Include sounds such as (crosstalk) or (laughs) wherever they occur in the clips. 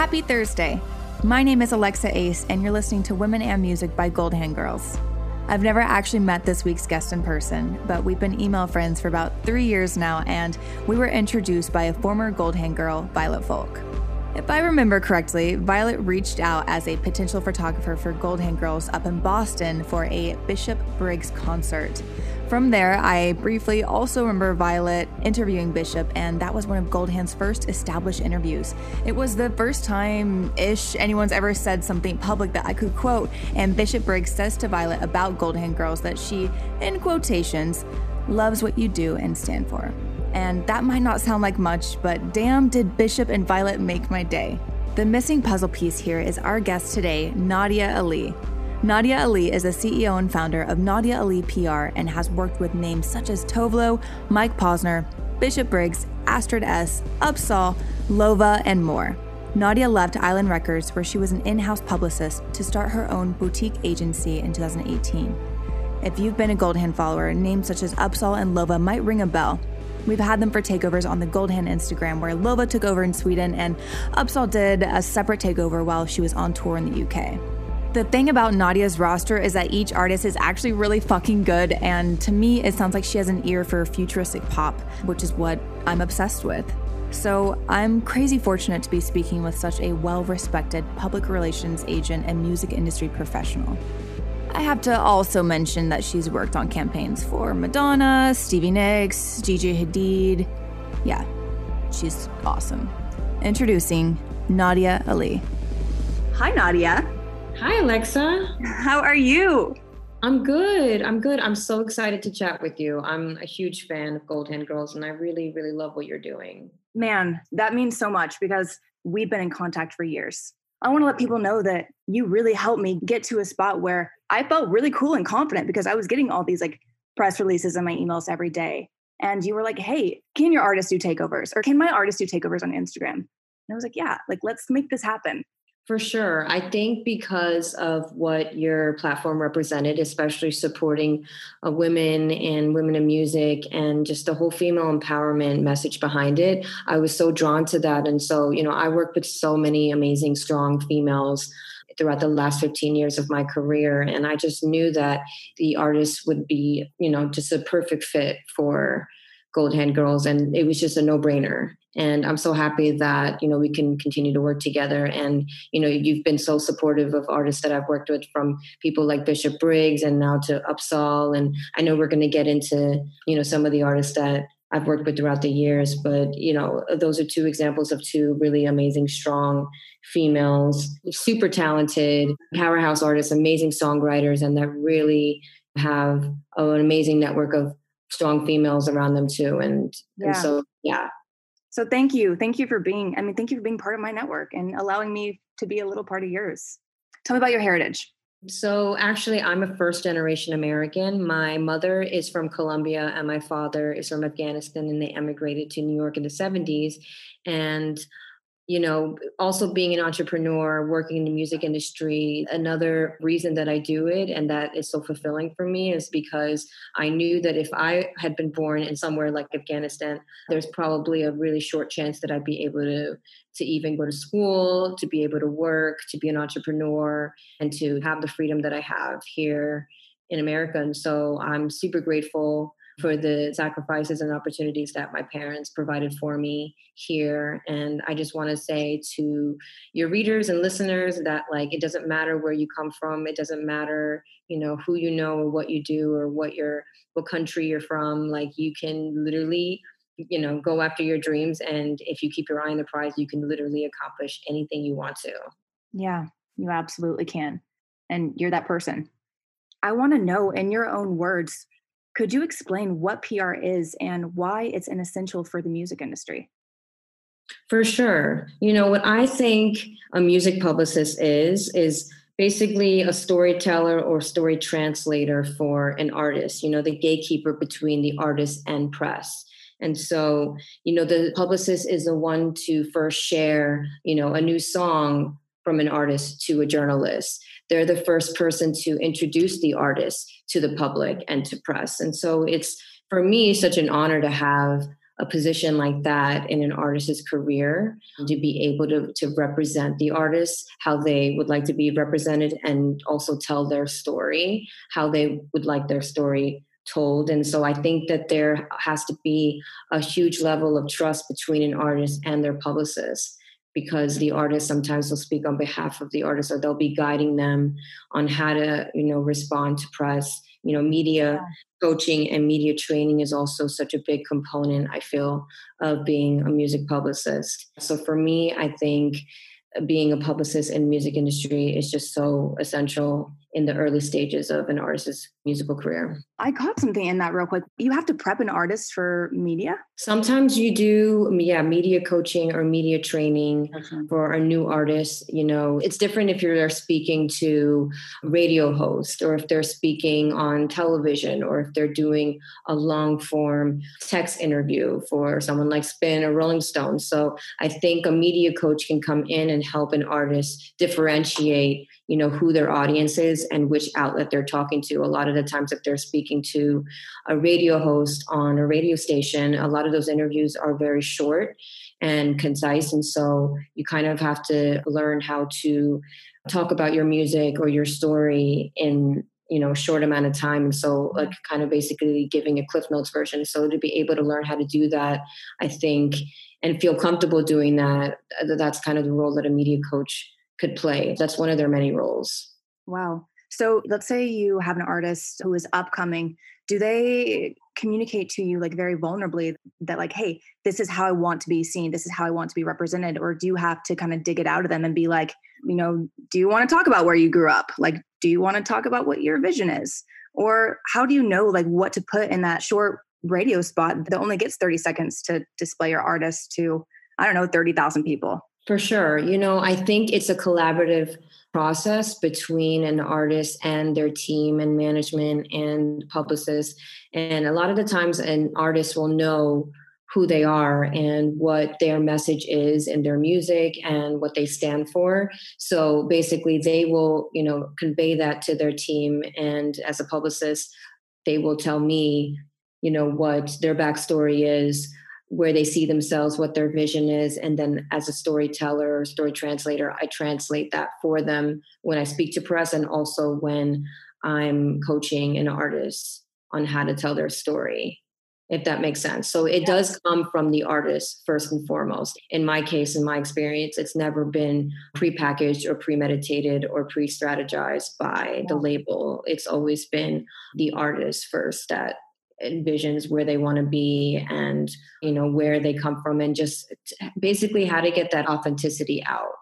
Happy Thursday. My name is Alexa Ace, and you're listening to Women and Music by Goldhand Girls. I've never actually met this week's guest in person, but we've been email friends for about three years now, and we were introduced by a former Goldhand girl, Violet Folk. If I remember correctly, Violet reached out as a potential photographer for Goldhand Girls up in Boston for a Bishop Briggs concert. From there, I briefly also remember Violet interviewing Bishop, and that was one of Goldhand's first established interviews. It was the first time ish anyone's ever said something public that I could quote, and Bishop Briggs says to Violet about Goldhand Girls that she, in quotations, loves what you do and stand for. And that might not sound like much, but damn, did Bishop and Violet make my day. The missing puzzle piece here is our guest today, Nadia Ali. Nadia Ali is the CEO and founder of Nadia Ali PR and has worked with names such as Tove Lo, Mike Posner, Bishop Briggs, Astrid S, Upsahl, Lova, and more. Nadia left Island Records, where she was an in house publicist, to start her own boutique agency in 2018. If you've been a Goldhand follower, names such as Upsahl and Lova might ring a bell. We've had them for takeovers on the Goldhand Instagram, where Lova took over in Sweden and Upsahl did a separate takeover while she was on tour in the UK. The thing about Nadia's roster is that each artist is actually really fucking good, and to me, it sounds like she has an ear for futuristic pop, which is what I'm obsessed with. So I'm crazy fortunate to be speaking with such a well respected public relations agent and music industry professional. I have to also mention that she's worked on campaigns for Madonna, Stevie Nicks, Gigi Hadid. Yeah, she's awesome. Introducing Nadia Ali. Hi, Nadia. Hi, Alexa. How are you? I'm good. I'm good. I'm so excited to chat with you. I'm a huge fan of Gold Hand Girls, and I really, really love what you're doing. Man, that means so much because we've been in contact for years. I want to let people know that you really helped me get to a spot where I felt really cool and confident because I was getting all these like press releases in my emails every day. And you were like, hey, can your artist do takeovers? Or can my artist do takeovers on Instagram? And I was like, yeah, like let's make this happen. For sure. I think because of what your platform represented, especially supporting uh, women and women in music and just the whole female empowerment message behind it, I was so drawn to that. And so, you know, I worked with so many amazing, strong females throughout the last 15 years of my career. And I just knew that the artist would be, you know, just a perfect fit for gold hand Girls. And it was just a no brainer and i'm so happy that you know we can continue to work together. And you know you've been so supportive of artists that i've worked with from people like bishop briggs and now to upsahl and i know we're going to get into you know some of the artists that i've worked with throughout the years but you know those are two examples of two really amazing strong females super talented powerhouse artists amazing songwriters and that really have an amazing network of strong females around them too. And, yeah. and so yeah so thank you. Thank you for being, I mean, thank you for being part of my network and allowing me to be a little part of yours. Tell me about your heritage. So, actually, I'm a first generation American. My mother is from Colombia and my father is from Afghanistan, and they emigrated to New York in the 70s. And you know, also being an entrepreneur, working in the music industry, another reason that I do it and that is so fulfilling for me is because I knew that if I had been born in somewhere like Afghanistan, there's probably a really short chance that I'd be able to to even go to school, to be able to work, to be an entrepreneur, and to have the freedom that I have here in America. And so I'm super grateful for the sacrifices and opportunities that my parents provided for me here. And I just want to say to your readers and listeners that like it doesn't matter where you come from, it doesn't matter, you know, who you know or what you do or what your what country you're from. Like you can literally you know go after your dreams. And if you keep your eye on the prize you can literally accomplish anything you want to. Yeah you absolutely can. And you're that person. I want to know in your own words could you explain what PR is and why it's an essential for the music industry? For sure. You know, what I think a music publicist is, is basically a storyteller or story translator for an artist, you know, the gatekeeper between the artist and press. And so, you know, the publicist is the one to first share, you know, a new song from an artist to a journalist. They're the first person to introduce the artist to the public and to press. And so it's for me such an honor to have a position like that in an artist's career to be able to, to represent the artist how they would like to be represented and also tell their story how they would like their story told and so i think that there has to be a huge level of trust between an artist and their publicist because the artist sometimes will speak on behalf of the artist or they'll be guiding them on how to you know respond to press you know media yeah. coaching and media training is also such a big component i feel of being a music publicist so for me i think being a publicist in music industry is just so essential in the early stages of an artist's musical career. I caught something in that real quick. You have to prep an artist for media? Sometimes you do, yeah, media coaching or media training for a new artist. You know, it's different if you're speaking to a radio host or if they're speaking on television or if they're doing a long form text interview for someone like Spin or Rolling Stone. So I think a media coach can come in and help an artist differentiate you know who their audience is and which outlet they're talking to. A lot of the times if they're speaking to a radio host on a radio station a lot of those interviews are very short and concise. And so you kind of have to learn how to talk about your music or your story in you know short amount of time. And so like kind of basically giving a cliff notes version. So to be able to learn how to do that i think and feel comfortable doing that that's kind of the role that a media coach could play. That's one of their many roles. Wow. So let's say you have an artist who is upcoming. Do they communicate to you like very vulnerably that like, hey, this is how I want to be seen, this is how I want to be represented? Or do you have to kind of dig it out of them and be like, you know, do you want to talk about where you grew up? Like, do you want to talk about what your vision is? Or how do you know like what to put in that short radio spot that only gets 30 seconds to display your artist to, I don't know, 30,000 people? For sure. You know, I think it's a collaborative process between an artist and their team and management and publicists. And a lot of the times, an artist will know who they are and what their message is in their music and what they stand for. So basically, they will, you know, convey that to their team. And as a publicist, they will tell me, you know, what their backstory is where they see themselves, what their vision is. And then as a storyteller or story translator, I translate that for them when I speak to press and also when I'm coaching an artist on how to tell their story, if that makes sense. So it does come from the artist first and foremost. In my case, in my experience, it's never been prepackaged or premeditated or pre strategized by the label. It's always been the artist first that envisions where they want to be and you know where they come from and just basically how to get that authenticity out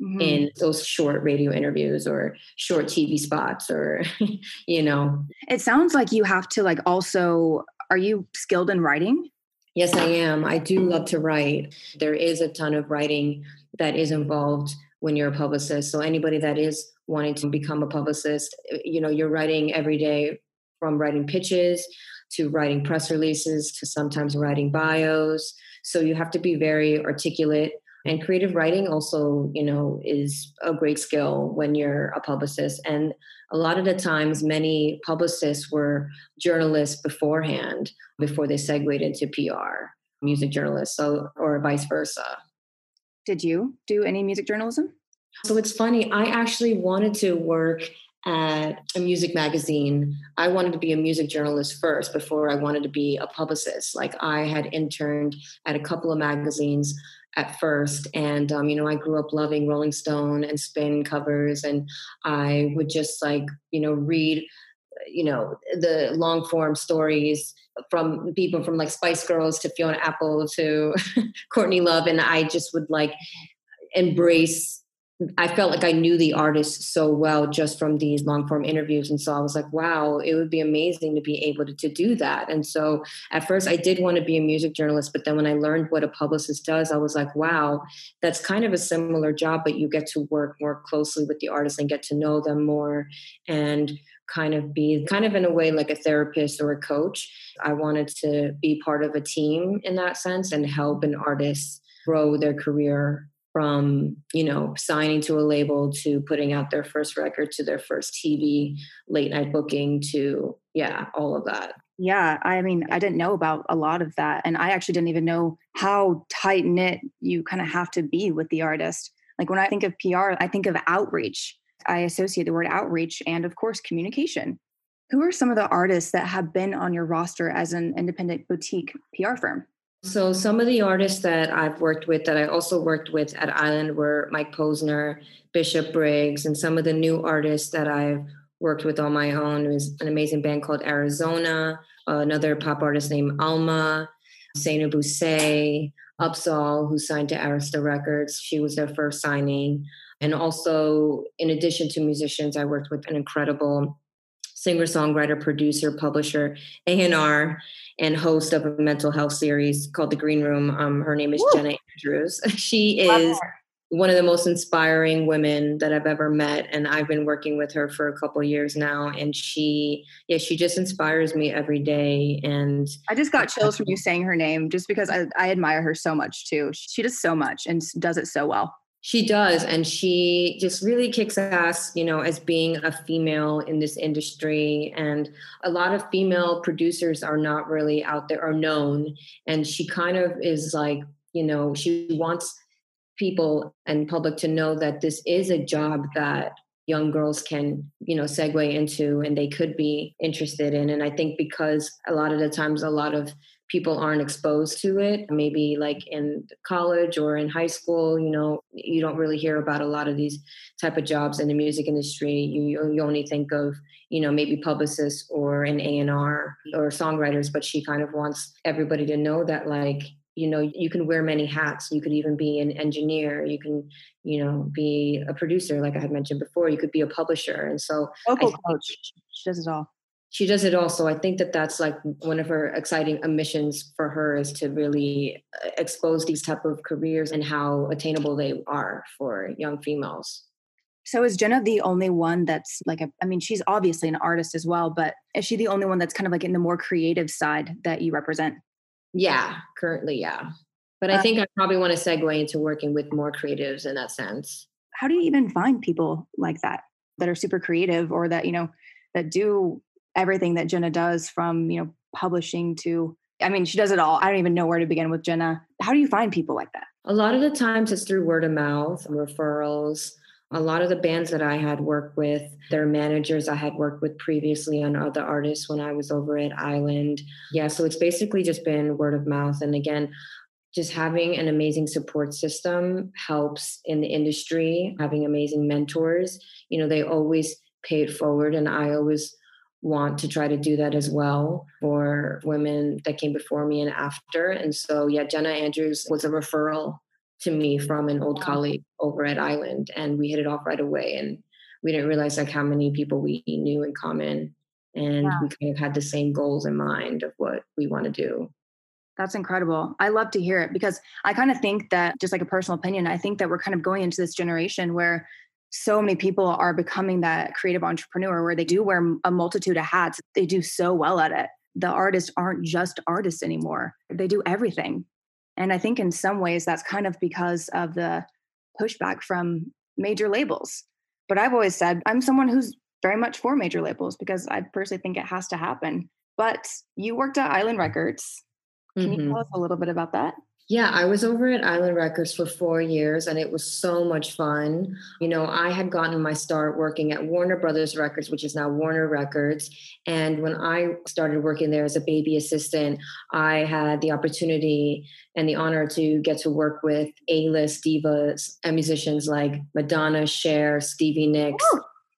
mm-hmm. in those short radio interviews or short tv spots or (laughs) you know. It sounds like you have to like also are you skilled in writing? Yes i am. I do love to write. There is a ton of writing that is involved when you're a publicist. So anybody that is wanting to become a publicist you know you're writing every day from writing pitches to writing press releases to sometimes writing bios. So you have to be very articulate. And creative writing also, you know, is a great skill when you're a publicist. And a lot of the times, many publicists were journalists beforehand mm-hmm. before they segued into PR, music journalists, so or vice versa. Did you do any music journalism? So it's funny. I actually wanted to work at a music magazine. I wanted to be a music journalist first before I wanted to be a publicist. Like I had interned at a couple of magazines at first and um, you know i grew up loving rolling stone and spin covers and i would just like you know read you know the long form stories from people from like spice girls to fiona apple to (laughs) courtney love and i just would like embrace I felt like I knew the artist so well just from these long form interviews. And so I was like, wow, it would be amazing to be able to, to, do that. And so at first I did want to be a music journalist, but then when I learned what a publicist does, I was like, wow, that's kind of a similar job, but you get to work more closely with the artist and get to know them more and kind of be kind of in a way like a therapist or a coach. I wanted to be part of a team in that sense and help an artist grow their career from you know signing to a label to putting out their first record to their first tv late night booking to yeah all of that Yeah, I mean, I didn't know about a lot of that. And I actually didn't even know how tight knit you kind of have to be with the artist. Like when I think of PR, I think of outreach. I associate the word outreach and, of course, communication. Who are some of the artists that have been on your roster as an independent boutique PR firm? So, some of the artists that I've worked with that I also worked with at Island were Mike Posner, Bishop Briggs, and some of the new artists that I've worked with on my own was an amazing band called Arizona, another pop artist named Alma, Seinu Busay, Upsahl, who signed to Arista Records. She was their first signing. And also, in addition to musicians, I worked with an incredible singer songwriter producer publisher a&r and host of a mental health series called the green room um, her name is Woo! jenna andrews (laughs) she is one of the most inspiring women that I've ever met. And I've been working with her for a couple years now. And she, yeah, she just inspires me every day. And I just got chills from you saying her name just because I, I admire her so much too. She does so much and does it so well. She does. And she just really kicks ass, you know, as being a female in this industry. And a lot of female producers are not really out there or known. And she kind of is like, you know, she wants people and public to know that this is a job that young girls can you know segue into and they could be interested in and i think because a lot of the times a lot of people aren't exposed to it. Maybe like in college or in high school you know you don't really hear about a lot of these type of jobs in the music industry. You, you only think of you know maybe publicists or an a&r or songwriters but she kind of wants everybody to know that like you know you can wear many hats. You could even be an engineer. You can you know be a producer like i had mentioned before. You could be a publisher. And so vocal coach. She does it all she does it also. i think that that's like one of her exciting missions for her is to really uh, expose these type of careers and how attainable they are for young females so is Jenna the only one that's like a I mean she's obviously an artist as well but is she the only one that's kind of like in the more creative side that you represent? Yeah, currently, yeah. But I uh think I probably want to segue into working with more creatives in that sense. How do you even find people like that that are super creative or that, you know, that do everything that Jenna does from, you know, publishing to I mean, she does it all. I don't even know where to begin with Jenna. How do you find people like that? A lot of the times it's through word of mouth, referrals, a lot of the bands that I had worked with, their managers I had worked with previously on other artists when I was over at Island. Yeah, so it's basically just been word of mouth. And again, just having an amazing support system helps in the industry, having amazing mentors. You know, they always pay it forward. And I always want to try to do that as well for women that came before me and after. And so, yeah, Jenna Andrews was a referral to me from an old colleague over at Island, and we hit it off right away. And we didn't realize like how many people we knew in common, and yeah. we kind of had the same goals in mind of what we want to do. That's incredible. I love to hear it because I kind of think that, just like a personal opinion, I think that we're kind of going into this generation where so many people are becoming that creative entrepreneur where they do wear a multitude of hats. They do so well at it. The artists aren't just artists anymore, they do everything. And I think in some ways that's kind of because of the pushback from major labels. But I've always said I'm someone who's very much for major labels because I personally think it has to happen. But you worked at Island Records. Can mm-hmm. you tell us a little bit about that? Yeah, I was over at Island Records for four years and it was so much fun. You know, I had gotten my start working at Warner Brothers Records, which is now Warner Records. And when I started working there as a baby assistant, I had the opportunity and the honor to get to work with A list divas and musicians like Madonna, Cher, Stevie Nicks.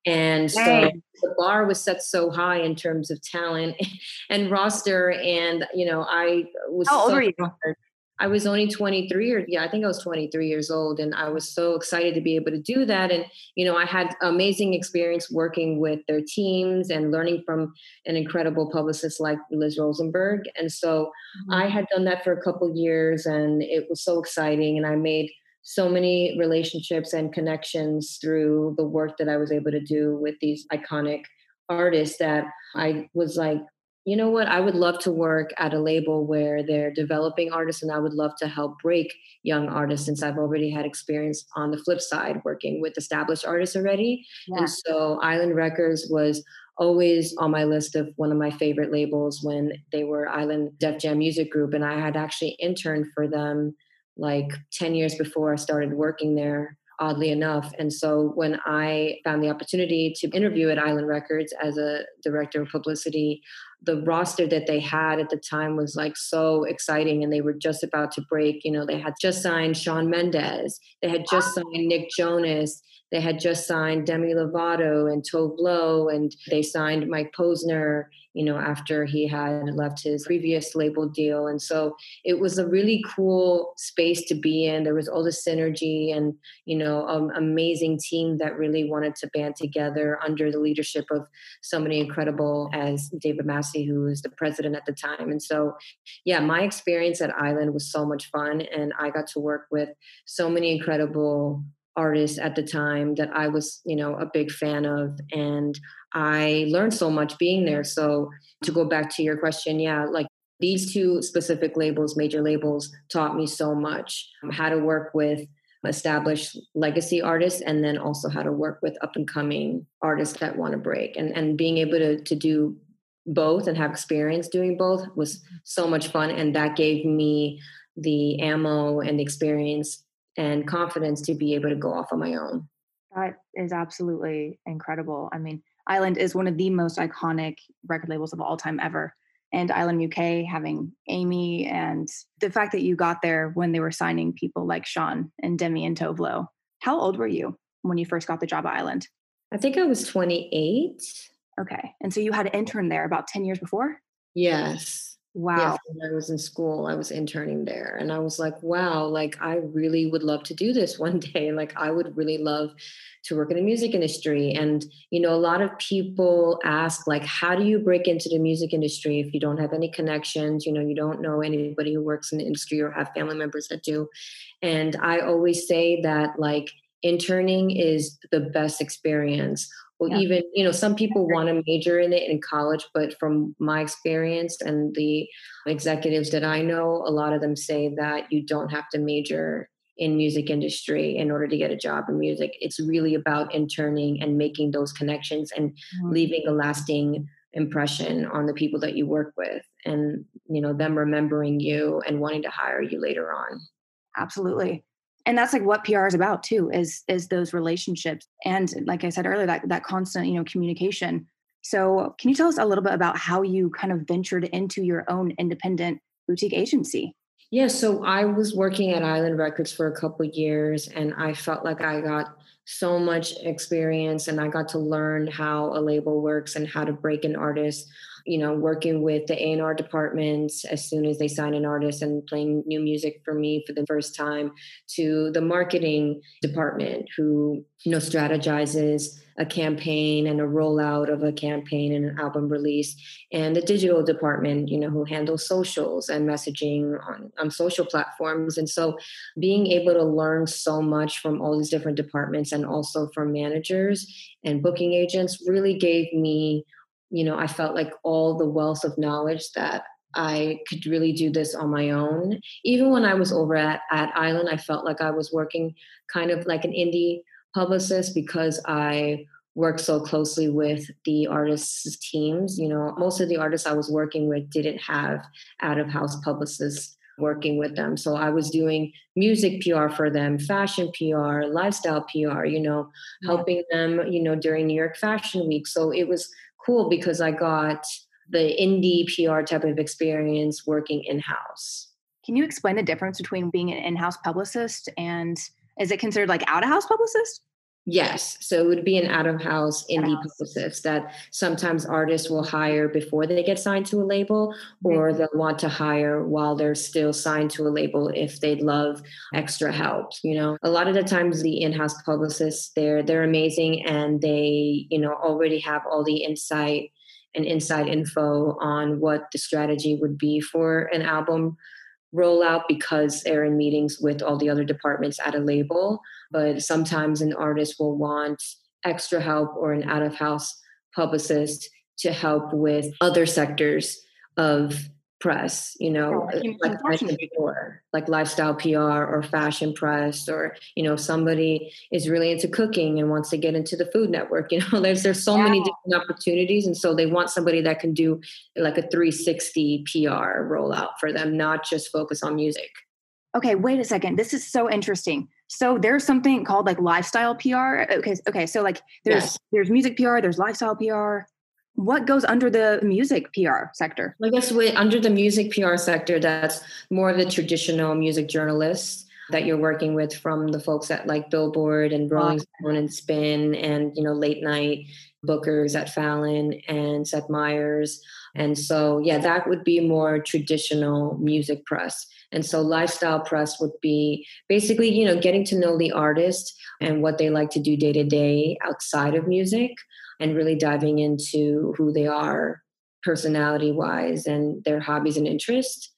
And so the bar was set so high in terms of talent (laughs) and roster. And, you know, I was How so old are you? I was only 23 or yeah, I think I was 23 years old and I was so excited to be able to do that. And, you know, I had amazing experience working with their teams and learning from an incredible publicist like Liz Rosenberg. And so mm-hmm. I had done that for a couple years and it was so exciting. And I made so many relationships and connections through the work that I was able to do with these iconic artists that I was like, you know what? I would love to work at a label where they're developing artists, and I would love to help break young artists since I've already had experience on the flip side working with established artists already. Yeah. And so Island Records was always on my list of one of my favorite labels when they were Island Def Jam Music Group. And I had actually interned for them like 10 years before I started working there oddly enough. And so when I found the opportunity to interview at Island Records as a director of publicity, the roster that they had at the time was like so exciting and they were just about to break. You know, they had just signed Shawn Mendes, they had just signed Nick Jonas, they had just signed Demi Lovato and Tove Lo, and they signed Mike Posner you know, after he had left his previous label deal. And so it was a really cool space to be in. There was all the synergy and, you know, an amazing team that really wanted to band together under the leadership of somebody incredible as David Massey, who was the president at the time. And so, yeah, my experience at Island was so much fun. And I got to work with so many incredible artists at the time that I was, you know, a big fan of. And I learned so much being there. So to go back to your question, yeah, like these two specific labels, major labels, taught me so much how to work with established legacy artists and then also how to work with up and coming artists that want to break and and being able to to do both and have experience doing both was so much fun and that gave me the ammo and the experience and confidence to be able to go off on my own that is absolutely incredible i mean Island is one of the most iconic record labels of all time ever. And Island UK having Amy and the fact that you got there when they were signing people like Shawn and Demi and Tove Lo. How old were you when you first got the job at Island? I think I was 28. Okay. And so you had an intern there about 10 years before? Yes. Wow. Yes, when I was in school, I was interning there. And I was like, wow, like I really would love to do this (laughs) one day. Like I would really love to work in the music industry. And, you know, a lot of people ask, like, how do you break into the music industry if you don't have any connections? You know, you don't know anybody who works in the industry or have family members that do. And I always say that, like, interning is the best experience or yeah. even you know some people want to major in it in college but from my experience and the executives that i know a lot of them say that you don't have to major in music industry in order to get a job in music it's really about interning and making those connections and mm-hmm. leaving a lasting impression on the people that you work with and you know them remembering you and wanting to hire you later on absolutely and that's like what pr is about too is is those relationships. And like i said earlier that that constant you know communication. So can you tell us a little bit about how you kind of ventured into your own independent boutique agency? Yeah, so I was working at Island Records for a couple years and I felt like I got so much experience and I got to learn how a label works and how to break an artist, you know, working with the A&R departments as soon as they sign an artist and playing new music for me for the first time to the marketing department who, you know, strategizes a campaign and a rollout of a campaign and an album release and the digital department you know who handles socials and messaging on, on social platforms. And so being able to learn so much from all these different departments and also from managers and booking agents really gave me you know i felt like all the wealth of knowledge that I could really do this on my own. Even when I was over at, at Island, I felt like I was working kind of like an indie publicist because I work so closely with the artists' teams. You know, most of the artists I was working with didn't have out of house publicists working with them. So I was doing music PR for them, fashion PR, lifestyle PR, you know, helping them, you know, during New York Fashion Week. So it was cool because I got the indie PR type of experience working in house. Can you explain the difference between being an in house publicist and is it considered like out of house publicist? Yes. So it would be an out of house indie publicist that sometimes artists will hire before they get signed to a label, mm-hmm. or they'll want to hire while they're still signed to a label if they'd love extra help. You know, a lot of the times the in-house publicists, they're they're amazing and they, you know, already have all the insight and inside info on what the strategy would be for an album rollout because they're in meetings with all the other departments at a label. But sometimes an artist will want extra help or an out of house publicist to help with other sectors of press, you know, Yeah, like I mentioned before, like lifestyle PR or fashion press, or you know, somebody is really into cooking and wants to get into the Food Network. (laughs) You know, there's there's so many different opportunities, and so they want somebody that can do like a 360 PR rollout for them, not just focus on music. Okay, wait a second. This is so interesting. So there's something called like lifestyle PR. Okay, okay. So like there's Yes. there's music PR, there's lifestyle PR. What goes under the music PR sector? I guess with, under the music PR sector, that's more of the traditional music journalists that you're working with from the folks at like Billboard and Rolling Stone and Spin and you know late night bookers at Fallon and Seth Meyers. And so yeah, that would be more traditional music press. And so lifestyle press would be basically, you know, getting to know the artist and what they like to do day to day outside of music and really diving into who they are personality wise and their hobbies and interests.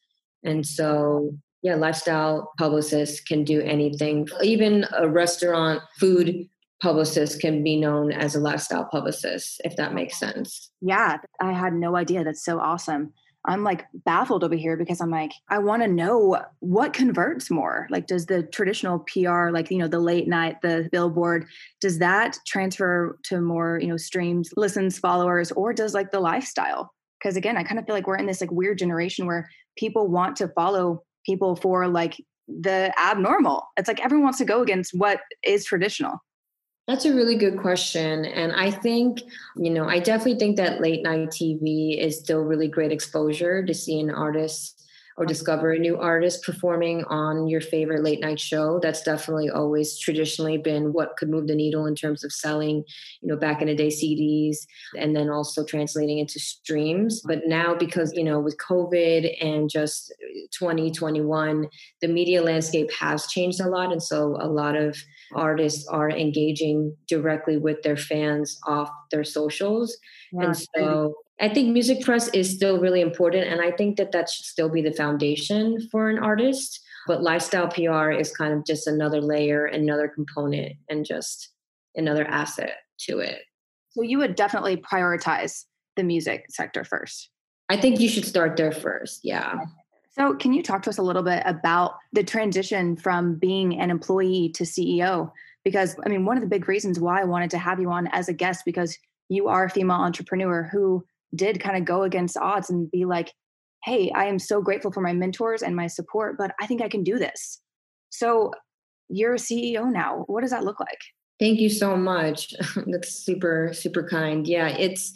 And so, yeah, lifestyle publicists can do anything. Even a restaurant food publicist can be known as a lifestyle publicist, if that makes sense. Yeah, I had no idea. That's so awesome. I'm like baffled over here because I'm like, I want to know what converts more. Like, does the traditional PR, like, you know, the late night, the billboard, does that transfer to more, you know, streams, listens, followers, or does like the lifestyle? Because again, I kind of feel like we're in this like weird generation where people want to follow people for like the abnormal. It's like everyone wants to go against what is traditional. That's a really good question. And I think, you know, I definitely think that late night TV is still really great exposure to see an artist or discover a new artist performing on your favorite late night show. That's definitely always traditionally been what could move the needle in terms of selling, you know, back in the day CDs and then also translating into streams. But now, because, you know, with COVID and just 2021, the media landscape has changed a lot. And so a lot of artists are engaging directly with their fans off their socials. and so I think music press is still really important. And I think that that should still be the foundation for an artist. But lifestyle PR is kind of just another layer, another component, and just another asset to it. so you would definitely prioritize the music sector first. I think you should start there first. Yeah. So, can you talk to us a little bit about the transition from being an employee to CEO? Because, I mean, one of the big reasons why I wanted to have you on as a guest, because you are a female entrepreneur who did kind of go against odds and be like, hey, I am so grateful for my mentors and my support, but I think I can do this. So, you're a CEO now. What does that look like? Thank you so much. (laughs) That's super, super kind. Yeah, it's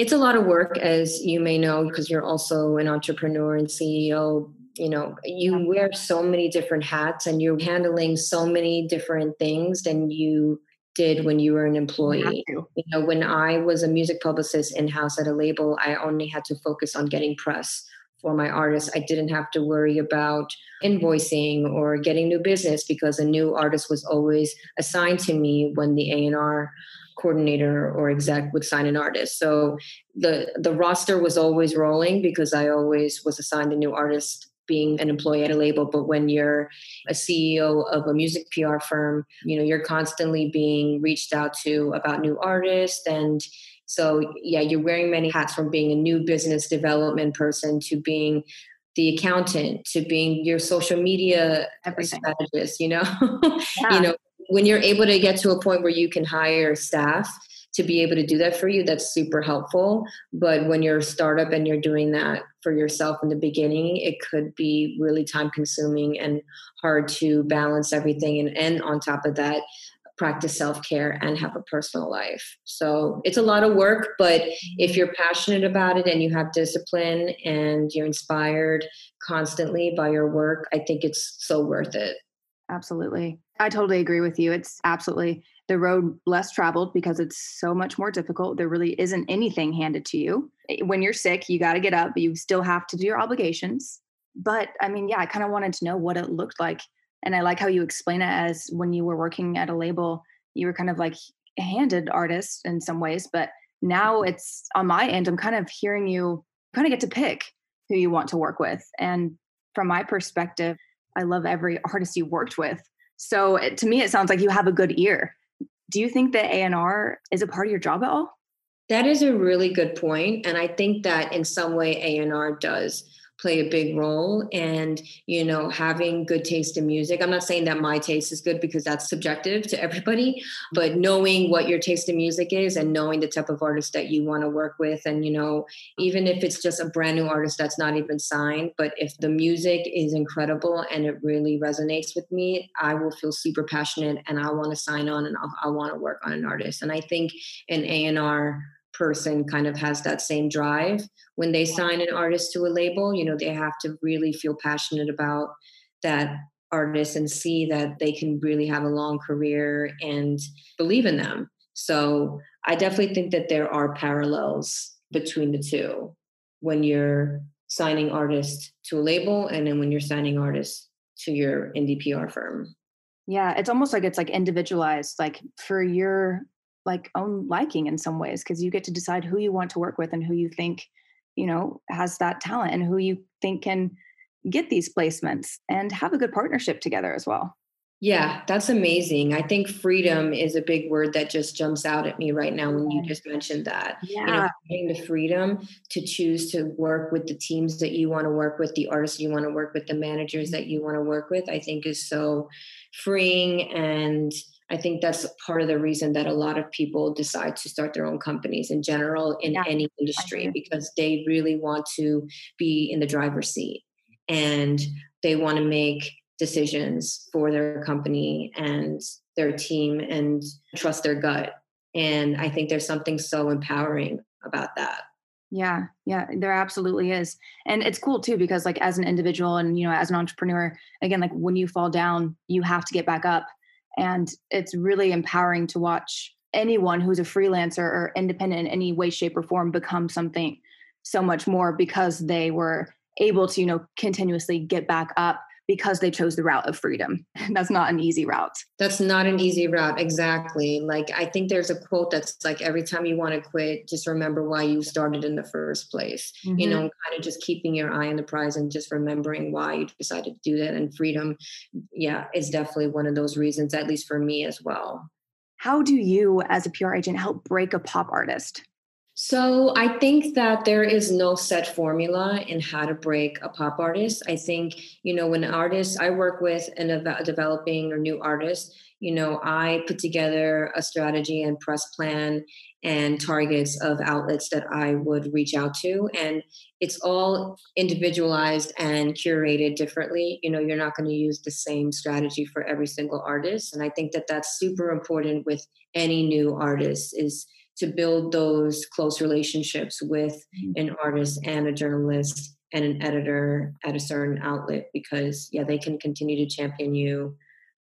it's a lot of work, as you may know, because you're also an entrepreneur and CEO. You know, you wear so many different hats and you're handling so many different things than you did when you were an employee. You know, when I was a music publicist in house at a label, I only had to focus on getting press for my artists. I didn't have to worry about invoicing or getting new business because a new artist was always assigned to me when the A&R coordinator or exec would sign an artist. So the the roster was always rolling because I always was assigned a new artist being an employee at a label but when you're a CEO of a music PR firm you know you're constantly being reached out to about new artists and so yeah you're wearing many hats from being a new business development person to being the accountant to being your social media Everything. strategist you know (laughs) Yeah. you know when you're able to get to a point where you can hire staff to be able to do that for you that's super helpful. But when you're a startup and you're doing that for yourself in the beginning it could be really time consuming and hard to balance everything and, and on top of that practice self-care and have a personal life. So it's a lot of work but if you're passionate about it and you have discipline and you're inspired constantly by your work i think it's so worth it Absolutely. I totally agree with you. It's absolutely the road less traveled because it's so much more difficult. There really isn't anything handed to you. Eh, When you're sick, you got to get up, but you still have to do your obligations. But I mean, yeah, I kind of wanted to know what it looked like. And I like how you explain it as when you were working at a label, you were kind of like a handed artist in some ways. But now it's on my end, I'm kind of hearing you kind of get to pick who you want to work with. And from my perspective, I love every artist you worked with. So it, to me, it sounds like you have a good ear. Do you think that A and R is a part of your job at all? That is a really good point, and I think that in some way A and R does play a big role and you know having good taste in music. I'm not saying that my taste is good because that's subjective to everybody but knowing what your taste in music is and knowing the type of artist that you want to work with and you know even if it's just a brand new artist that's not even signed but if the music is incredible and it really resonates with me i will feel super passionate and i want to sign on and I'll, i want to work on an artist. And i think an a&r person kind of has that same drive. When they sign an artist to a label you know they have to really feel passionate about that artist and see that they can really have a long career and believe in them. So i definitely think that there are parallels between the two when you're signing artists to a label and then when you're signing artists to your indie PR firm. Yeah, it's almost like it's like individualized, like for your like own liking in some ways because you get to decide who you want to work with and who you think you know has that talent and who you think can get these placements and have a good partnership together as well. Yeah that's amazing. I think freedom is a big word that just jumps out at me right now when you just mentioned that yeah. you know having the freedom to choose to work with the teams that you want to work with the artists you want to work with the managers mm-hmm. that you want to work with i think is so freeing and I think that's part of the reason that a lot of people decide to start their own companies in general in yeah, any industry because they really want to be in the driver's seat and they want to make decisions for their company and their team and trust their gut. And I think there's something so empowering about that. Yeah, yeah, there absolutely is. And it's cool too because like as an individual and you know as an entrepreneur, again like when you fall down, you have to get back up and it's really empowering to watch anyone who's a freelancer or independent in any way, shape, or form become something so much more because they were able to, you know, continuously get back up because they chose the route of freedom. (laughs) That's not an easy route. That's not an easy route. Exactly. Like, I think there's a quote that's like, every time you want to quit, just remember why you started in the first place. Mm-hmm. You know, kind of just keeping your eye on the prize and just remembering why you decided to do that. And freedom, yeah, is definitely one of those reasons, at least for me as well. How do you, as a PR agent, help break a pop artist? So I think that there is no set formula in how to break a pop artist. I think, you know, when artists I work with and a developing or new artist, you know, I put together a strategy and press plan and targets of outlets that I would reach out to. And it's all individualized and curated differently. You know, you're not going to use the same strategy for every single artist. And I think that that's super important with any new artist is to build those close relationships with mm-hmm. an artist and a journalist and an editor at a certain outlet because yeah they can continue to champion you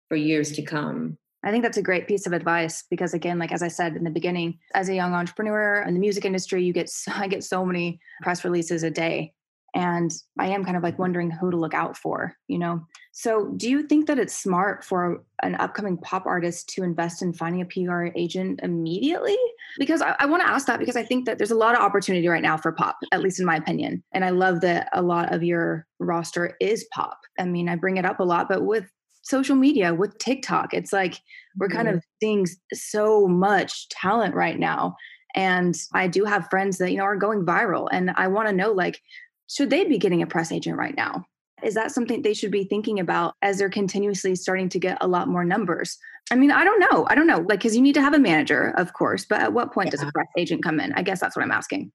for years to come I think that's a great piece of advice because again, like as I said in the beginning, as a young entrepreneur in the music industry, you get so, (laughs) I get so many press releases a day and i am kind of like wondering who to look out for you know? So do you think that it's smart for an upcoming pop artist to invest in finding a pr agent immediately? Because i, I want to ask that because i think that there's a lot of opportunity right now for pop at least in my opinion and i love that a lot of your roster is pop. I mean i bring it up a lot but with social media with tiktok it's like we're kind mm-hmm. of seeing so much talent right now and i do have friends that you know are going viral and i want to know like should they be getting a press agent right now? Is that something they should be thinking about as they're continuously starting to get a lot more numbers? I mean, I don't know. I don't know. Like, because you need to have a manager, of course, but at what point yeah. does a press agent come in? I guess that's what I'm asking.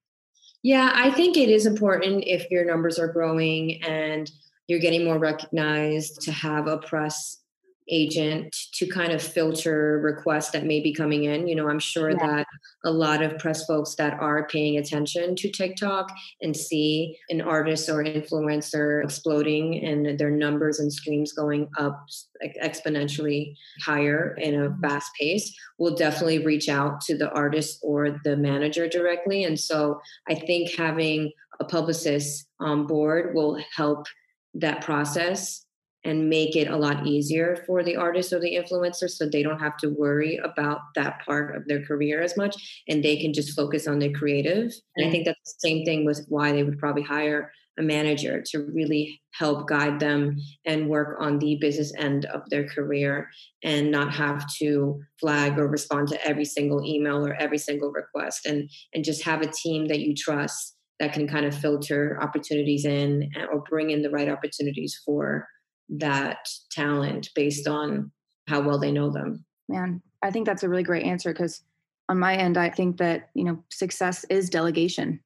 Yeah, I think it is important if your numbers are growing and you're getting more recognized to have a press agent to kind of filter requests that may be coming in. You know, I'm sure yeah. that a lot of press folks that are paying attention to TikTok and see an artist or influencer exploding and their numbers and streams going up exponentially higher in a mm-hmm. fast pace will definitely reach out to the artist or the manager directly. And so I think having a publicist on board will help that process and make it a lot easier for the artist or the influencer so they don't have to worry about that part of their career as much and they can just focus on their creative. And I think that's the same thing with why they would probably hire a manager to really help guide them and work on the business end of their career and not have to flag or respond to every single email or every single request and and just have a team that you trust that can kind of filter opportunities in or bring in the right opportunities for that talent based on how well they know them man i think that's a really great answer because on my end i think that you know success is delegation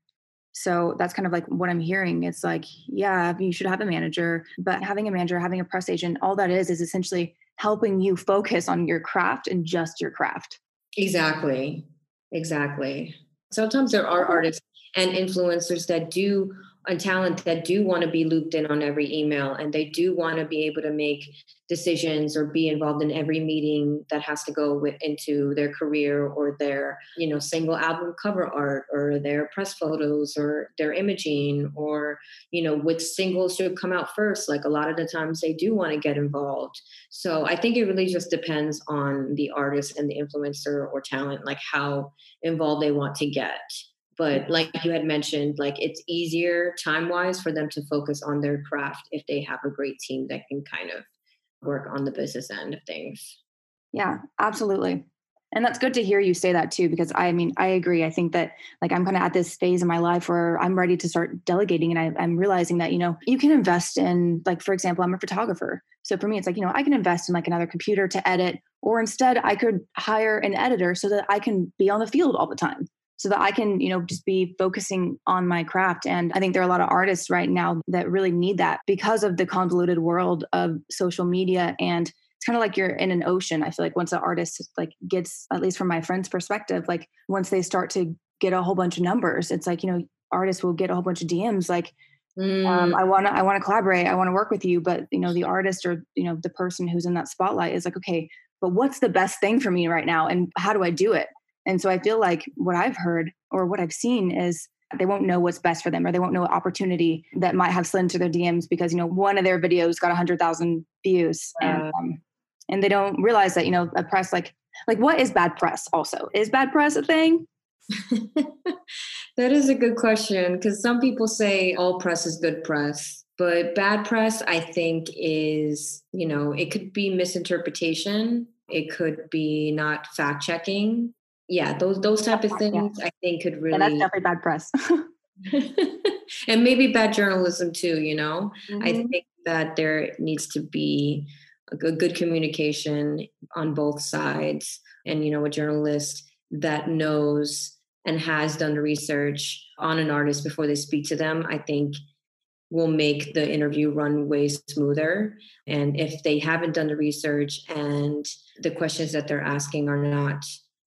so that's kind of like what I'm hearing. It's like, yeah, you should have a manager, but having a manager, having a press agent, all that is is essentially helping you focus on your craft and just your craft. Exactly. Exactly. Sometimes there are artists and influencers that do and talent that do want to be looped in on every email and they do want to be able to make decisions or be involved in every meeting that has to go with, into their career or their you know single album cover art or their press photos or their imaging or you know which singles should come out first like a lot of the times they do want to get involved. So i think it really just depends on the artist and the influencer or talent like how involved they want to get but like you had mentioned like it's easier time wise for them to focus on their craft if they have a great team that can kind of work on the business end of things. Yeah absolutely. And that's good to hear you say that too because i mean i agree. I think that like i'm kind of at this phase in my life where i'm ready to start delegating and I, i'm realizing that you know you can invest in like for example i'm a photographer. So for me it's like you know i can invest in like another computer to edit or instead i could hire an editor so that i can be on the field all the time so that I can, you know, just be focusing on my craft. And I think there are a lot of artists right now that really need that because of the convoluted world of social media. And it's kind of like you're in an ocean. I feel like once an artist like gets, at least from my friend's perspective, like once they start to get a whole bunch of numbers, it's like, you know, artists will get a whole bunch of DMs like, um, mm. um, I want to, I want to collaborate. I want to work with you. But you know, the artist or you know, the person who's in that spotlight is like, okay, but what's the best thing for me right now, and how do I do it? And so I feel like what I've heard or what I've seen is they won't know what's best for them or they won't know opportunity that might have slid into their DMs because, you know, one of their videos got 100,000 views. And, um, and they don't realize that, you know, a press like, like what is bad press also? Is bad press a thing? (laughs) that is a good question because some people say all press is good press but bad press i think is you know it could be misinterpretation it could be not fact checking yeah, those those type of things yeah. I think could really. And that's definitely bad press. (laughs) (laughs) and maybe bad journalism too. You know, mm-hmm. I think that there needs to be a good, good communication on both sides, and you know, a journalist that knows and has done the research on an artist before they speak to them. I think will make the interview run way smoother. And if they haven't done the research and the questions that they're asking are not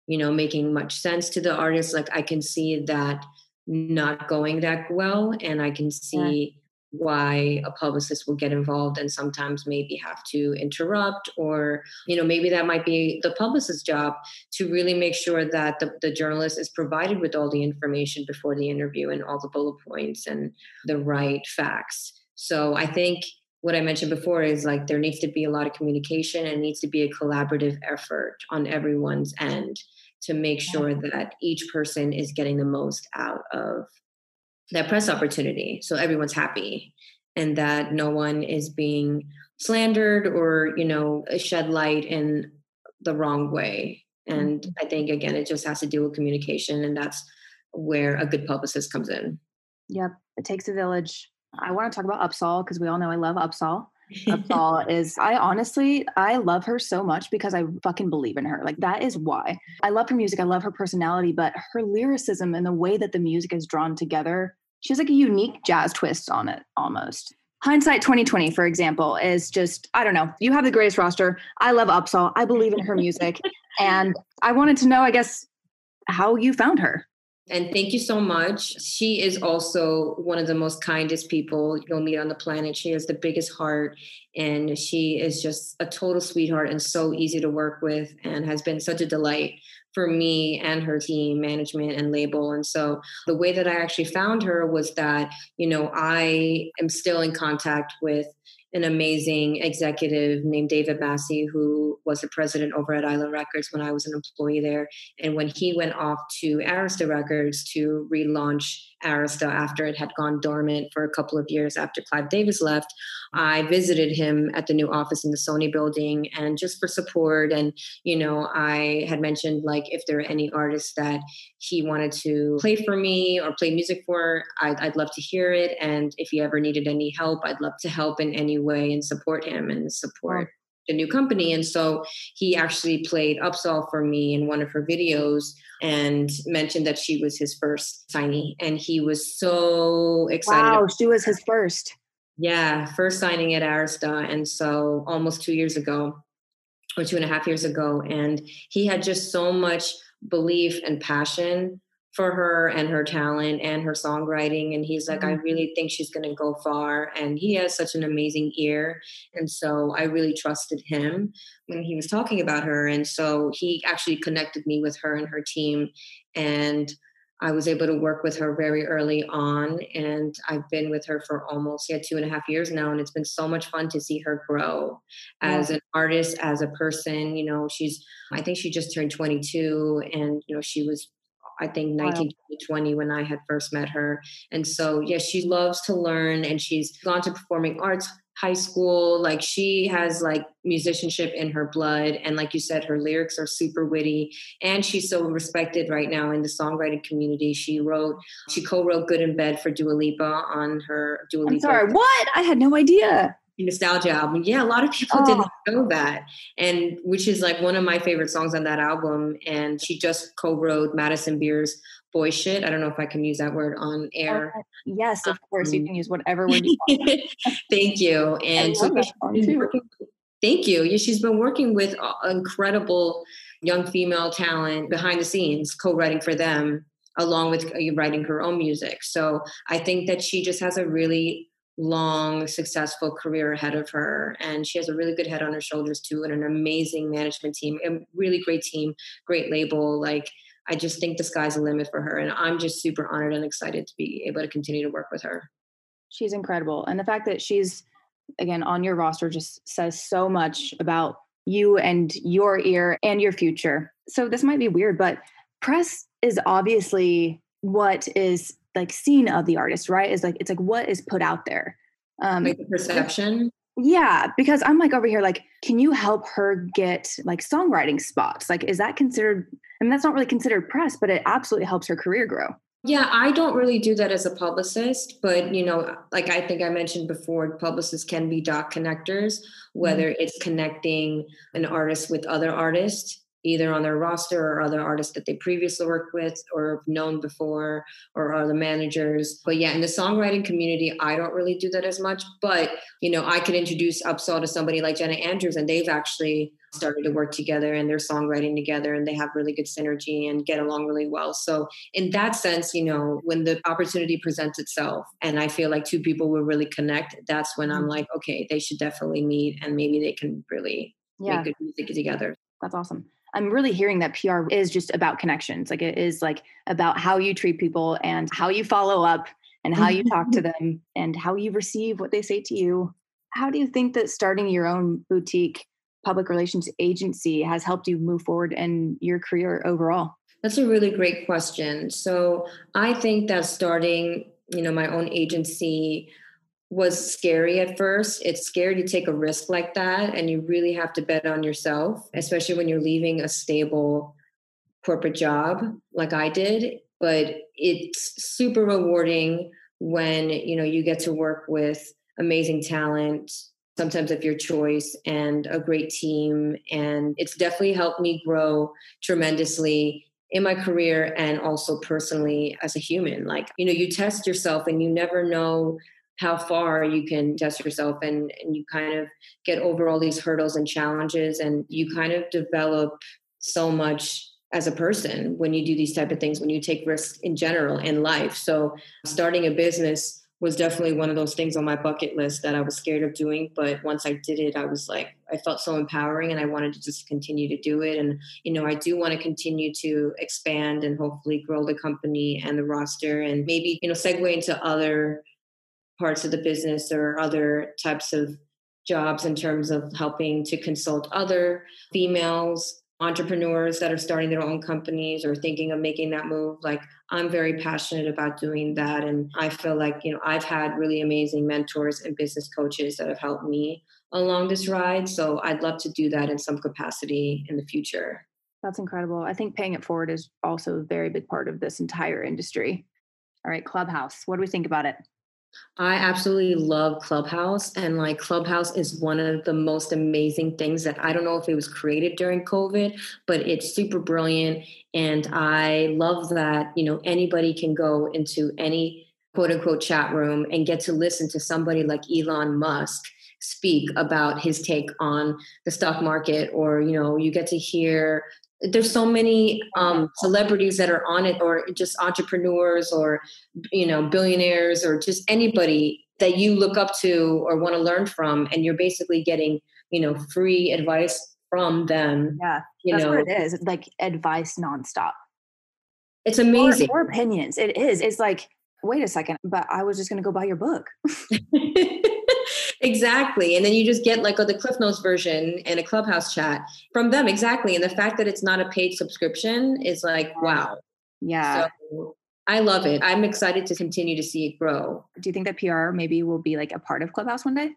you know making much sense to the artist like i can see that not going that well and i can see yeah. why a publicist will get involved and sometimes maybe have to interrupt or you know maybe that might be the publicist's job to really make sure that the, the journalist is provided with all the information before the interview and all the bullet points and the right facts so i think what I mentioned before is like there needs to be a lot of communication and needs to be a collaborative effort on everyone's end to make sure that each person is getting the most out of that press opportunity so everyone's happy and that no one is being slandered or you know shed light in the wrong way and mm-hmm. i think again it just has to do with communication and that's where a good publicist comes in. Yep it takes a village i want to talk about Upsahl because we all know i love Upsahl (laughs) Upsahl is I honestly I love her so much because I fucking believe in her. Like that is why. I love her music, I love her personality, but her lyricism and the way that the music is drawn together, she has like a unique jazz twist on it almost. Hindsight 2020, for example, is just, I don't know, you have the greatest roster. I love Upsahl. I believe in her music. (laughs) and I wanted to know, I guess, how you found her. And thank you so much. She is also one of the most kindest people you'll meet on the planet. She has the biggest heart and she is just a total sweetheart and so easy to work with and has been such a delight for me and her team, management and label. And so the way that I actually found her was that, you know, I am still in contact with an amazing executive named David Massey, who was the president over at Island Records when I was an employee there. And when he went off to Arista Records to relaunch Arista after it had gone dormant for a couple of years after Clive Davis left, I visited him at the new office in the Sony building and just for support. And, you know, I had mentioned like if there are any artists that he wanted to play for me or play music for, I'd, I'd love to hear it. And if he ever needed any help, I'd love to help in any way and support him and support the new company. And so he actually played Upsahl for me in one of her videos and mentioned that she was his first signee. And he was so excited. Wow, she was his first. Yeah, first signing at Arista. And so almost two years ago, or two and a half years ago. And he had just so much belief and passion for her and her talent and her songwriting. And he's like, mm-hmm. I really think she's going to go far. And he has such an amazing ear. And so I really trusted him when he was talking about her. And so he actually connected me with her and her team. And I was able to work with her very early on, and I've been with her for almost yeah two and a half years now, and it's been so much fun to see her grow as an artist, as a person. You know, she's I think she just turned 22, and you know she was I think 19, wow. 20 when I had first met her. And so, yes, yeah, she loves to learn and she's gone to performing arts high school. Like she has like musicianship in her blood. And like you said, her lyrics are super witty. And she's so respected right now in the songwriting community. She wrote, she co-wrote Good in Bed for Dua Lipa on her Dua Lipa. I'm sorry, what? I had no idea nostalgia album. Yeah a lot of people oh. didn't know that. And which is like one of my favorite songs on that album. And she just co-wrote madison beer's boy shit. I don't know if i can use that word on air. Okay. yes of course um, you can use whatever word you want. (laughs) Thank you. And so working, thank you. Yeah, she's been working with incredible young female talent behind the scenes co-writing for them along with uh, writing her own music. So i think that she just has a really long, successful career ahead of her. And she has a really good head on her shoulders, too, and an amazing management team, a really great team, great label. Like, I just think the sky's the limit for her. And I'm just super honored and excited to be able to continue to work with her. She's incredible. And the fact that she's, again, on your roster just says so much about you and your ear and your future. So this might be weird, but press is obviously what is like seen of the artist, right? Is like it's like what is put out there. Um like the perception. Yeah, because I'm like over here, like, can you help her get like songwriting spots? Like, is that considered? I mean, that's not really considered press, but it absolutely helps her career grow. Yeah, I don't really do that as a publicist, but you know, like I think I mentioned before, publicists can be dot connectors, whether mm-hmm. it's connecting an artist with other artists either on their roster or other artists that they previously worked with or known before or other managers. But yeah, in the songwriting community, I don't really do that as much. But you know, I could introduce Upsahl to somebody like Jenna Andrews, and they've actually started to work together and they're songwriting together and they have really good synergy and get along really well. So in that sense, you know, when the opportunity presents itself and I feel like two people will really connect, that's when I'm mm-hmm. like, okay, they should definitely meet and maybe they can really yeah. make good music together. That's awesome. I'm really hearing that PR is just about connections. Like it is like about how you treat people and how you follow up and how you talk to mm-hmm. them and how you receive what they say to you. How do you think that starting your own boutique public relations agency has helped you move forward in your career overall? That's a really great question. So I think that starting, you know, my own agency was scary at first. It's scary to take a risk like that, and you really have to bet on yourself, especially when you're leaving a stable corporate job like I did. But it's super rewarding when you know you get to work with amazing talent sometimes of your choice and a great team and it's definitely helped me grow tremendously in my career and also personally as a human like you know you test yourself and you never know how far you can test yourself and, and you kind of get over all these hurdles and challenges and you kind of develop so much as a person when you do these type of things when you take risks in general in life so starting a business was definitely one of those things on my bucket list that I was scared of doing. But once I did it, I was like, I felt so empowering and I wanted to just continue to do it. And, you know, I do want to continue to expand and hopefully grow the company and the roster and maybe, you know, segue into other parts of the business or other types of jobs in terms of helping to consult other females entrepreneurs that are starting their own companies or thinking of making that move. Like i'm very passionate about doing that and i feel like you know i've had really amazing mentors and business coaches that have helped me along this ride so i'd love to do that in some capacity in the future. That's incredible. I think paying it forward is also a very big part of this entire industry. All right clubhouse what do we think about it I absolutely love Clubhouse. And like Clubhouse is one of the most amazing things that I don't know if it was created during COVID, but it's super brilliant. And I love that, you know, anybody can go into any quote unquote chat room and get to listen to somebody like Elon Musk speak about his take on the stock market or you know you get to hear there's so many um, celebrities that are on it or just entrepreneurs or you know billionaires or just anybody that you look up to or want to learn from and you're basically getting you know free advice from them yeah you that's know? what it is it's like advice nonstop. It's amazing. Or, or opinions it is it's like wait a second but i was just going to go buy your book (laughs) exactly. And then you just get like oh, the Cliff Notes version and a clubhouse chat from them. Exactly. And the fact that it's not a paid subscription is like, wow. Yeah. So I love it. I'm excited to continue to see it grow. Do you think that PR maybe will be like a part of Clubhouse one day?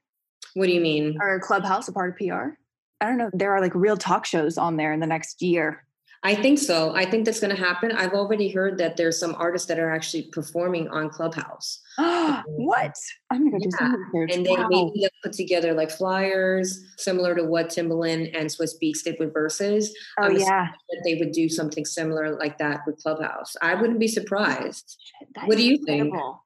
What do you mean? Or Clubhouse a part of PR? I don't know. There are like real talk shows on there in the next year. I think so. I think that's going to happen. I've already heard that there's some artists that are actually performing on Clubhouse. (gasps) what? I'm going to yeah. do some research. And they wow. maybe put together like flyers similar to what Timbaland and Swizz Beatz did with Verzuz. Oh I'm yeah, that they would do something similar like that with Clubhouse. I wouldn't be surprised. What do you incredible. think?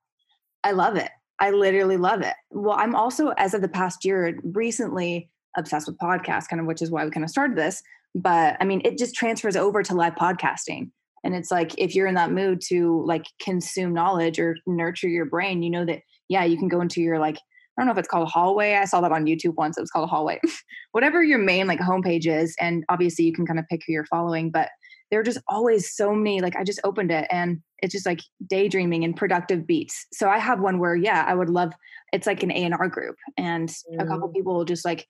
I love it. I literally love it. Well, I'm also, as of the past year, recently obsessed with podcasts, kind of, which is why we kind of started this but i mean it just transfers over to live podcasting and it's like if you're in that mood to like consume knowledge or nurture your brain you know that yeah you can go into your like i don't know if it's called a hallway i saw that on youtube once it was called a hallway (laughs) whatever your main like homepage is and obviously you can kind of pick who you're following but there are just always so many like i just opened it and it's just like daydreaming and productive beats so i have one where yeah i would love it's like an a&r group and mm. a couple mm. people will just like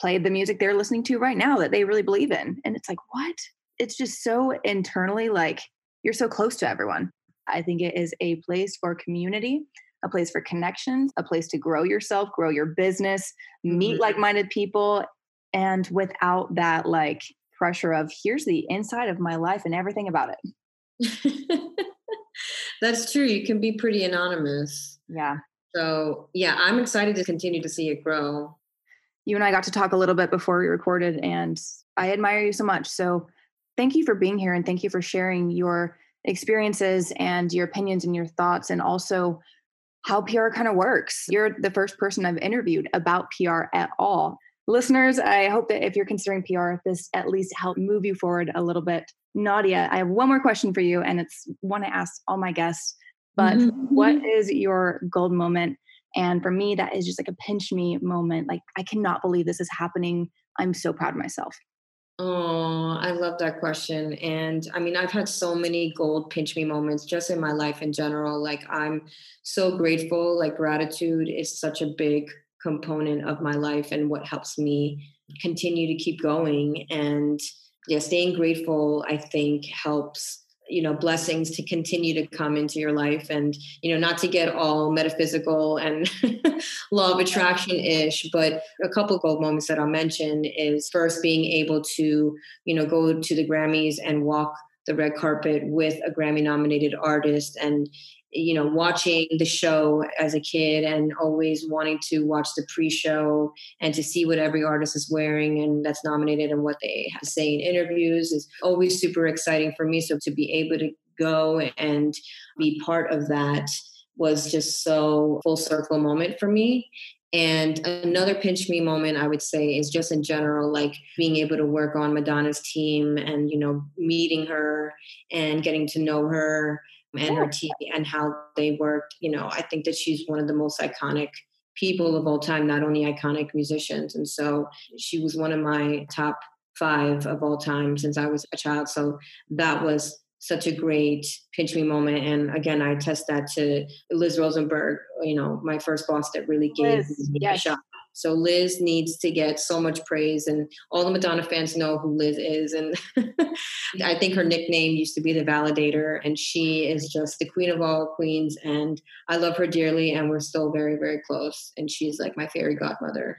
played the music they're listening to right now that they really believe in. And it's like, what? It's just so internally like you're so close to everyone. I think it is a place for community, a place for connections, a place to grow yourself, grow your business, meet mm-hmm. like minded people. And without that like pressure of here's the inside of my life and everything about it. (laughs) That's true. You can be pretty anonymous. Yeah. So, yeah, I'm excited to continue to see it grow you and I got to talk a little bit before we recorded, and I admire you so much. So thank you for being here and thank you for sharing your experiences and your opinions and your thoughts, and also how PR kind of works. You're the first person I've interviewed about PR at all. Listeners, I hope that if you're considering PR, this at least help move you forward a little bit. Nadia, I have one more question for you, and it's one I ask all my guests. But mm-hmm. what is your gold moment and for me, that is just like a pinch me moment. Like, I cannot believe this is happening. I'm so proud of myself. Oh, I love that question. And I mean, I've had so many gold pinch me moments just in my life in general. Like, I'm so grateful. Like, gratitude is such a big component of my life and what helps me continue to keep going. And yeah, staying grateful, I think, helps you know blessings to continue to come into your life and you know not to get all metaphysical and (laughs) law of attraction ish but a couple gold moments that i'll mention is first being able to you know go to the grammys and walk the red carpet with a grammy nominated artist and you know watching the show as a kid and always wanting to watch the pre-show and to see what every artist is wearing and that's nominated and what they say in interviews is always super exciting for me. So to be able to go and be part of that was just so full circle moment for me. And another pinch me moment I would say is just in general, like being able to work on Madonna's team and, you know, meeting her and getting to know her and her team and how they worked. You know, I think that she's one of the most iconic people of all time, not only iconic musicians. And so she was one of my top five of all time since I was a child. So that was such a great pinch me moment. And again, I attest that to Liz Rosenberg, you know, my first boss that really gave Liz, me yes. a shot. So Liz needs to get so much praise, and all the Madonna fans know who Liz is. And (laughs) I think her nickname used to be the Validator, and she is just the queen of all queens. And I love her dearly, and we're still very, very close. And she's like my fairy godmother.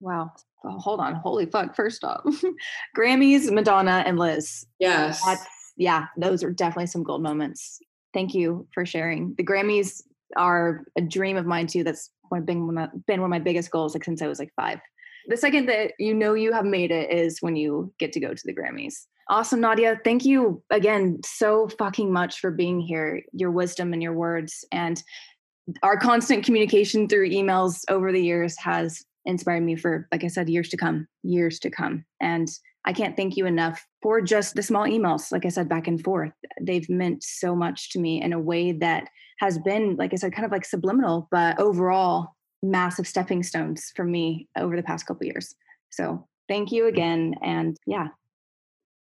Wow. Oh, hold on. Holy fuck. First off, (laughs) Grammys, Madonna, and Liz. Yes. That's, yeah, those are definitely some gold moments. Thank you for sharing. The Grammys are a dream of mine too. That's been one of, been one of my biggest goals like since I was like five. The second that you know you have made it is when you get to go to the Grammys. Awesome, Nadia. Thank you again so fucking much for being here. Your wisdom and your words and our constant communication through emails over the years has inspired me for, like I said, years to come, years to come. And I can't thank you enough for just the small emails, like I said, back and forth. They've meant so much to me in a way that has been, like I said, kind of like subliminal, but overall massive stepping stones for me over the past couple years. So thank you again. And yeah.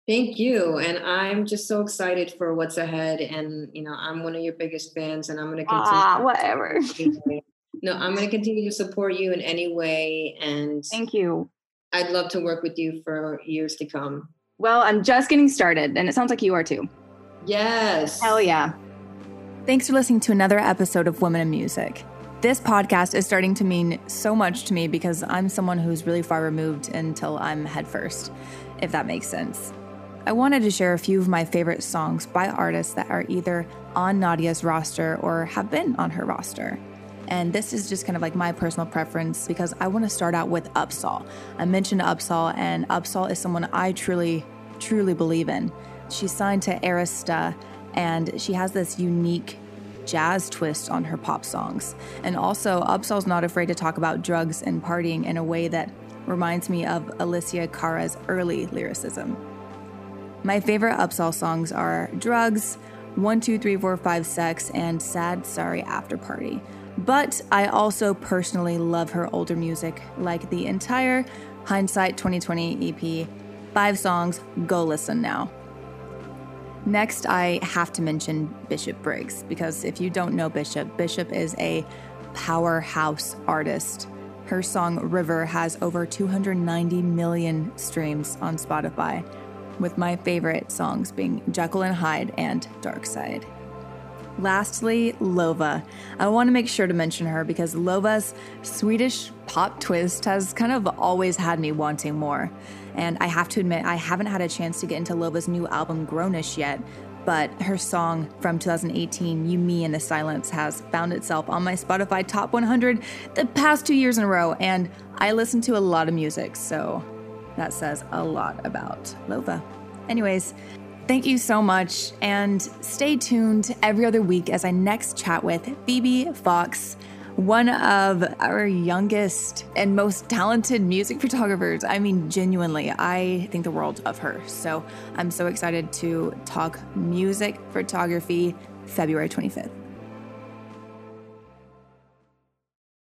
Thank you. And I'm just so excited for what's ahead. And, you know, I'm one of your biggest fans and I'm going to continue. Ah, whatever. (laughs) no, I'm going to continue to support you in any way. And thank you. I'd love to work with you for years to come. Well, I'm just getting started, and it sounds like you are too. Yes. Hell yeah. Thanks for listening to another episode of Women in Music. This podcast is starting to mean so much to me because I'm someone who's really far removed until I'm headfirst, if that makes sense. I wanted to share a few of my favorite songs by artists that are either on Nadia's roster or have been on her roster. And this is just kind of like my personal preference because I want to start out with Upsahl. I mentioned Upsahl, and Upsahl is someone I truly, truly believe in. She's signed to Arista, and she has this unique jazz twist on her pop songs. And also, Upsahl's not afraid to talk about drugs and partying in a way that reminds me of Alessia Cara's early lyricism. My favorite Upsahl songs are Drugs, 1, 2, 3, 4, 5 Sex, and Sad Sorry After Party. But I also personally love her older music, like the entire Hindsight 2020 EP. Five songs, go listen now. Next, I have to mention Bishop Briggs, because if you don't know Bishop, Bishop is a powerhouse artist. Her song River has over 290 million streams on Spotify, with my favorite songs being Jekyll and Hyde and Dark Side. Lastly, Lova. I want to make sure to mention her because Lova's Swedish pop twist has kind of always had me wanting more. And I have to admit, I haven't had a chance to get into Lova's new album, Grownish, yet, but her song from 2018, You, Me, and the Silence, has found itself on my Spotify Top 100 the past two years in a row, and I listen to a lot of music, so that says a lot about Lova. Anyways, Thank you so much, and stay tuned every other week as I next chat with Phoebe Fox, one of our youngest and most talented music (laughs) photographers. I mean, genuinely, I think the world of her. So I'm so excited to talk music photography February 25th.